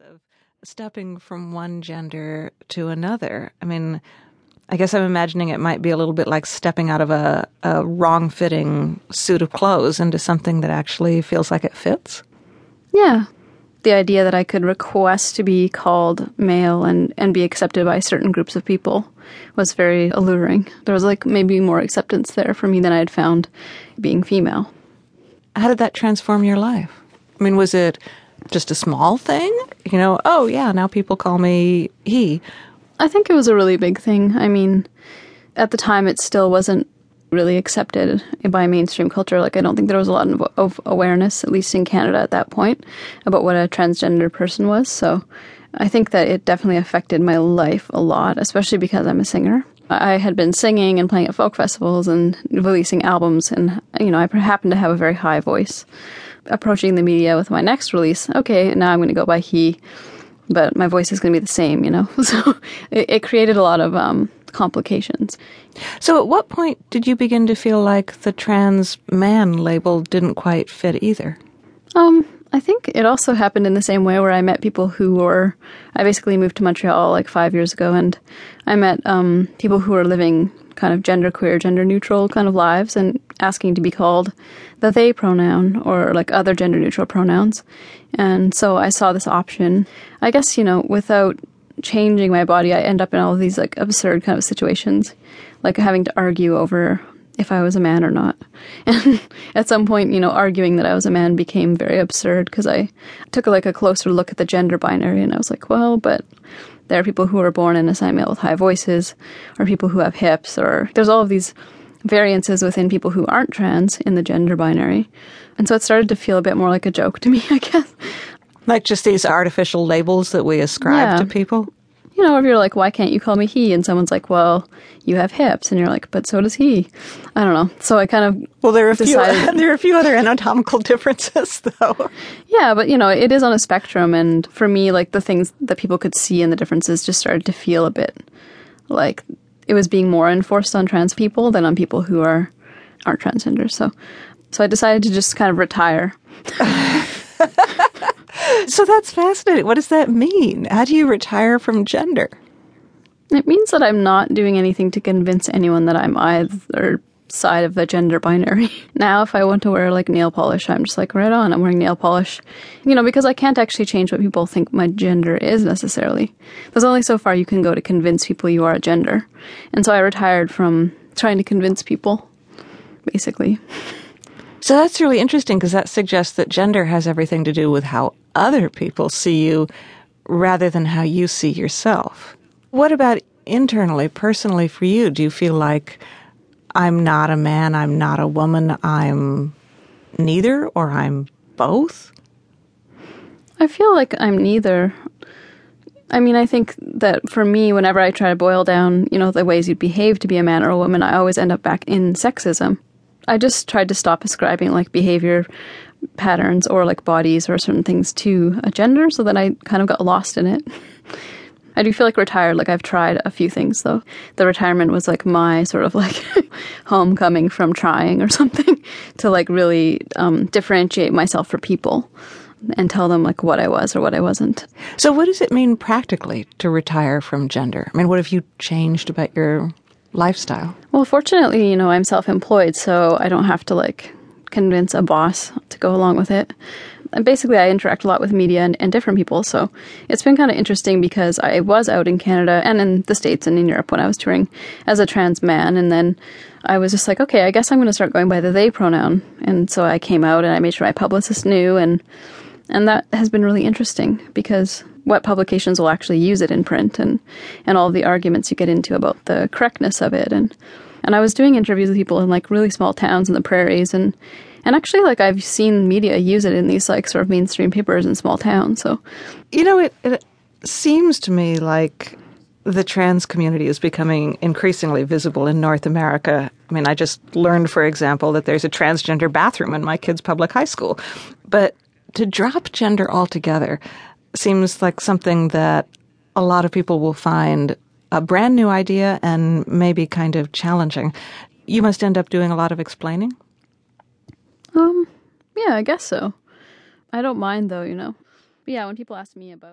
of stepping from one gender to another. I mean, I guess I'm imagining it might be a little bit like stepping out of a, a wrong fitting suit of clothes into something that actually feels like it fits. Yeah. The idea that I could request to be called male and, and be accepted by certain groups of people was very alluring. There was like maybe more acceptance there for me than I had found being female. How did that transform your life? I mean, was it just a small thing? You know, oh yeah, now people call me he. I think it was a really big thing. I mean, at the time, it still wasn't really accepted by mainstream culture. Like, I don't think there was a lot of, awareness, at least in Canada at that point, about what a transgender person was. So I think that it definitely affected my life a lot, especially because I'm a singer. I had been singing and playing at folk festivals and releasing albums, and, you know, I happened to have a very high voice. Approaching the media with my next release, okay, now I'm going to go by he but my voice is going to be the same, you know? So it, it created a lot of um, complications. So at what point did you begin to feel like the trans man label didn't quite fit either? Um, I think it also happened in the same way where I met people who were. I basically moved to Montreal like five years ago, and I met um, people who were living kind of gender queer, gender neutral kind of lives and asking to be called the they pronoun or like other gender neutral pronouns. And so I saw this option. I guess, you know, without changing my body, I end up in all these like absurd kind of situations, like having to argue over if I was a man or not. And at some point, you know, arguing that I was a man became very absurd because I took like a closer look at the gender binary and I was like, well, but there are people who are born in a sign male with high voices, or people who have hips, or there's all of these variances within people who aren't trans in the gender binary. And so it started to feel a bit more like a joke to me, I guess. Like just these artificial labels that we ascribe yeah. to people? You know, if you're like, why can't you call me he? And someone's like, well, you have hips. And you're like, but so does he. I don't know. So I kind of. Well, there are, a decided, few, there are a few other anatomical differences, though. Yeah, but, you know, it is on a spectrum. And for me, like, the things that people could see and the differences just started to feel a bit like it was being more enforced on trans people than on people who are aren't transgender. So, so I decided to just kind of retire. so that's fascinating. What does that mean? How do you retire from gender? It means that I'm not doing anything to convince anyone that I'm either side of the gender binary. Now, if I want to wear like nail polish, I'm just like, right on, I'm wearing nail polish. You know, because I can't actually change what people think my gender is necessarily. There's only so far you can go to convince people you are a gender. And so I retired from trying to convince people, basically. So that's really interesting because that suggests that gender has everything to do with how other people see you rather than how you see yourself. What about internally, personally for you? Do you feel like I'm not a man, I'm not a woman, I'm neither, or I'm both? I feel like I'm neither. I mean, I think that for me, whenever I try to boil down, you know, the ways you'd behave to be a man or a woman, I always end up back in sexism. I just tried to stop ascribing like behavior patterns or like bodies or certain things to a gender so that I kind of got lost in it. I do feel like retired. Like I've tried a few things though. The retirement was like my sort of like homecoming from trying or something to like really um, differentiate myself for people and tell them like what I was or what I wasn't. So what does it mean practically to retire from gender? I mean, what have you changed about your lifestyle? Well, fortunately, you know, I'm self-employed, so I don't have to like convince a boss to go along with it and basically I interact a lot with media and, and different people. So it's been kind of interesting because I was out in Canada and in the States and in Europe when I was touring as a trans man. And then I was just like, okay, I guess I'm going to start going by the they pronoun. And so I came out and I made sure my publicist knew. And, and that has been really interesting because what publications will actually use it in print and, and all the arguments you get into about the correctness of it. And, and I was doing interviews with people in like really small towns in the prairies and and actually, like I've seen media use it in these like sort of mainstream papers in small towns. So, you know, it, it seems to me like the trans community is becoming increasingly visible in North America. I mean, I just learned, for example, that there's a transgender bathroom in my kid's public high school. But to drop gender altogether seems like something that a lot of people will find a brand new idea and maybe kind of challenging. You must end up doing a lot of explaining. Um, yeah, I guess so. I don't mind though, you know. But yeah, when people ask me about